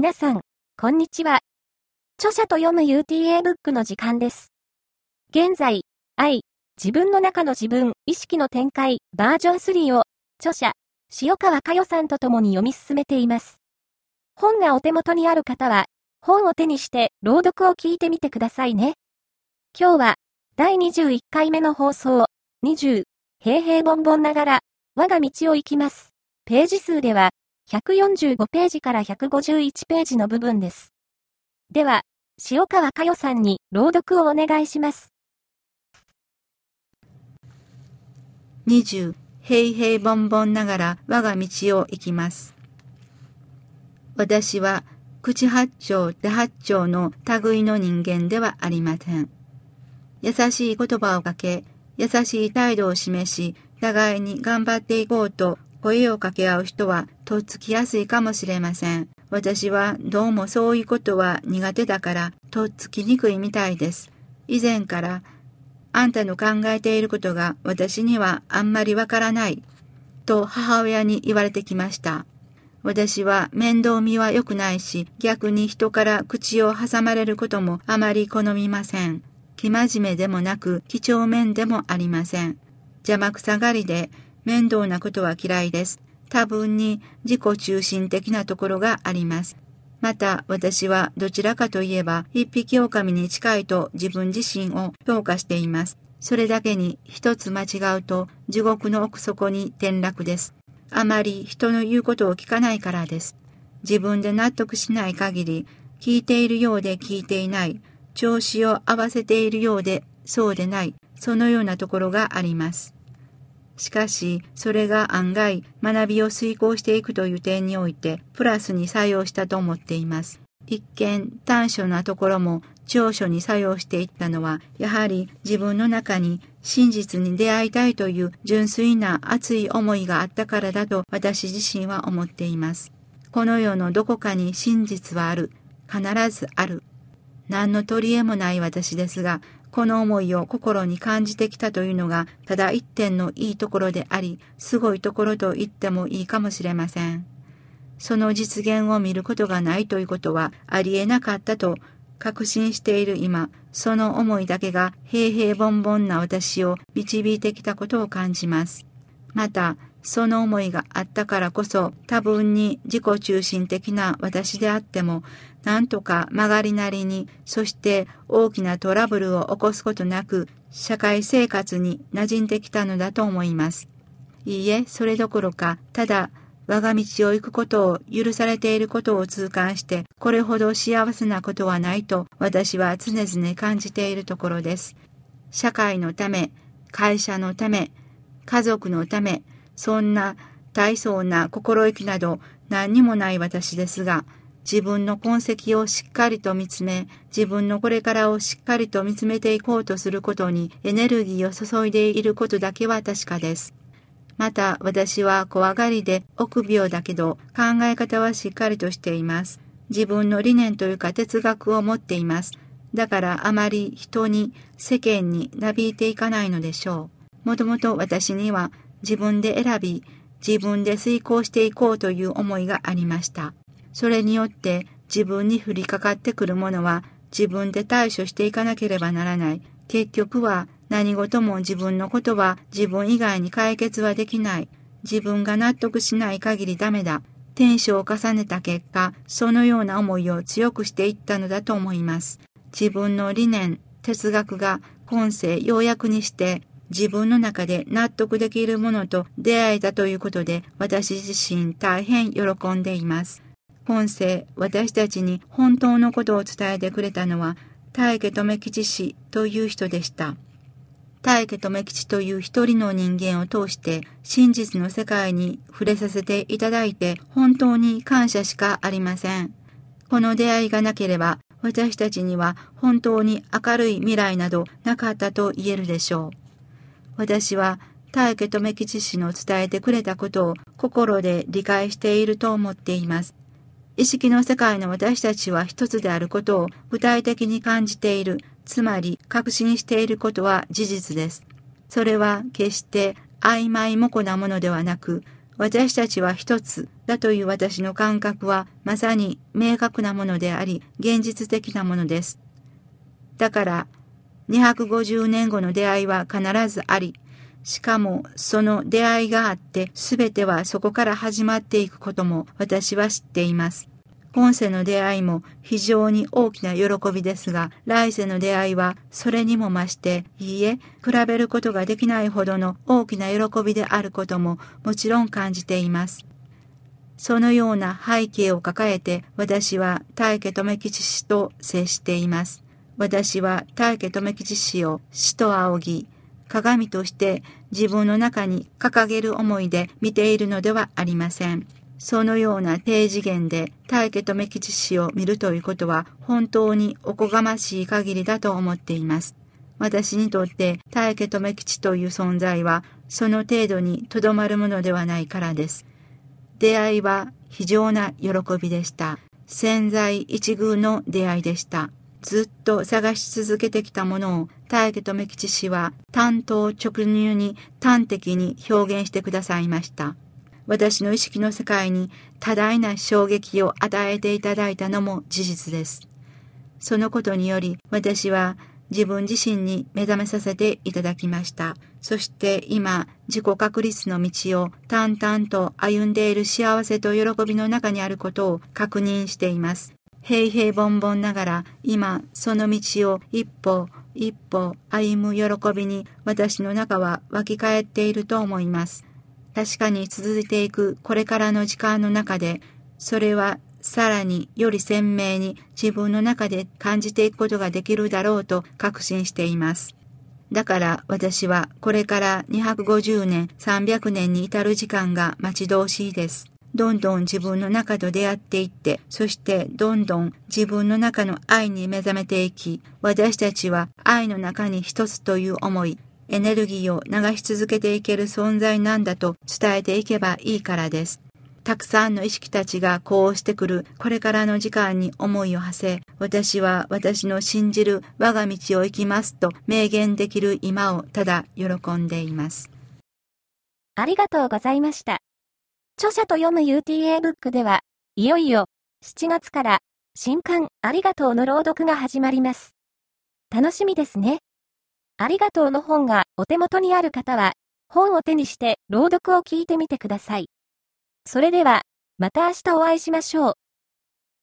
皆さん、こんにちは。著者と読む UTA ブックの時間です。現在、愛、自分の中の自分、意識の展開、バージョン3を、著者、塩川佳代さんと共に読み進めています。本がお手元にある方は、本を手にして朗読を聞いてみてくださいね。今日は、第21回目の放送、20、平平凡凡ながら、我が道を行きます。ページ数では、145ページから151ページの部分です。では、塩川佳代さんに朗読をお願いします。20、平平凡凡ながら我が道を行きます。私は口八丁手八丁の類の人間ではありません。優しい言葉をかけ、優しい態度を示し、互いに頑張っていこうと声を掛け合う人はとっつきやすいかもしれません。私はどうもそういうことは苦手だからとっつきにくいみたいです。以前からあんたの考えていることが私にはあんまりわからないと母親に言われてきました。私は面倒見は良くないし逆に人から口を挟まれることもあまり好みません。生真面目でもなく几帳面でもありません。邪魔くさがりで面倒なことは嫌いです。多分に自己中心的なところがあります。また私はどちらかといえば一匹狼に近いと自分自身を評価しています。それだけに一つ間違うと地獄の奥底に転落です。あまり人の言うことを聞かないからです。自分で納得しない限り聞いているようで聞いていない。調子を合わせているようでそうでない。そのようなところがあります。しかし、それが案外学びを遂行していくという点において、プラスに作用したと思っています。一見短所なところも長所に作用していったのは、やはり自分の中に真実に出会いたいという純粋な熱い思いがあったからだと私自身は思っています。この世のどこかに真実はある。必ずある。何の取り柄もない私ですが、この思いを心に感じてきたというのが、ただ一点のいいところであり、すごいところと言ってもいいかもしれません。その実現を見ることがないということはありえなかったと確信している今、その思いだけが平平凡凡な私を導いてきたことを感じます。また、その思いがあったからこそ多分に自己中心的な私であってもなんとか曲がりなりにそして大きなトラブルを起こすことなく社会生活に馴染んできたのだと思います。いいえ、それどころかただ我が道を行くことを許されていることを痛感してこれほど幸せなことはないと私は常々感じているところです。社会のため、会社のため、家族のため、そんな大層な心意気など何にもない私ですが、自分の痕跡をしっかりと見つめ、自分のこれからをしっかりと見つめていこうとすることにエネルギーを注いでいることだけは確かです。また私は怖がりで臆病だけど考え方はしっかりとしています。自分の理念というか哲学を持っています。だからあまり人に世間になびいていかないのでしょう。もともと私には自分で選び、自分で遂行していこうという思いがありました。それによって自分に降りかかってくるものは自分で対処していかなければならない。結局は何事も自分のことは自分以外に解決はできない。自分が納得しない限りダメだ。転生を重ねた結果、そのような思いを強くしていったのだと思います。自分の理念、哲学が今世ようやくにして自分の中で納得できるものと出会えたということで私自身大変喜んでいます。今世私たちに本当のことを伝えてくれたのは大家留吉氏という人でした。大家留吉という一人の人間を通して真実の世界に触れさせていただいて本当に感謝しかありません。この出会いがなければ私たちには本当に明るい未来などなかったと言えるでしょう。私は大家留吉氏の伝えてくれたことを心で理解していると思っています。意識の世界の私たちは一つであることを具体的に感じている、つまり確信していることは事実です。それは決して曖昧模糊なものではなく、私たちは一つだという私の感覚はまさに明確なものであり、現実的なものです。だから、250年後の出会いは必ずあり、しかもその出会いがあって全てはそこから始まっていくことも私は知っています。今世の出会いも非常に大きな喜びですが、来世の出会いはそれにも増して、いいえ、比べることができないほどの大きな喜びであることももちろん感じています。そのような背景を抱えて私は大家留吉氏と接しています。私は大家留吉氏を死と仰ぎ、鏡として自分の中に掲げる思いで見ているのではありません。そのような低次元で大家留吉氏を見るということは本当におこがましい限りだと思っています。私にとって大家留吉という存在はその程度にとどまるものではないからです。出会いは非常な喜びでした。潜在一遇の出会いでした。ずっと探し続けてきたものを大家留吉氏は担当直入に端的に表現してくださいました。私の意識の世界に多大な衝撃を与えていただいたのも事実です。そのことにより私は自分自身に目覚めさせていただきました。そして今、自己確立の道を淡々と歩んでいる幸せと喜びの中にあることを確認しています。平々凡々ながら今その道を一歩一歩歩む喜びに私の中は湧き返っていると思います。確かに続いていくこれからの時間の中で、それはさらにより鮮明に自分の中で感じていくことができるだろうと確信しています。だから私はこれから250年、300年に至る時間が待ち遠しいです。どんどん自分の中と出会っていって、そしてどんどん自分の中の愛に目覚めていき、私たちは愛の中に一つという思い、エネルギーを流し続けていける存在なんだと伝えていけばいいからです。たくさんの意識たちがこうしてくるこれからの時間に思いを馳せ、私は私の信じる我が道を行きますと明言できる今をただ喜んでいます。ありがとうございました。著者と読む UTA ブックでは、いよいよ7月から新刊ありがとうの朗読が始まります。楽しみですね。ありがとうの本がお手元にある方は、本を手にして朗読を聞いてみてください。それでは、また明日お会いしましょう。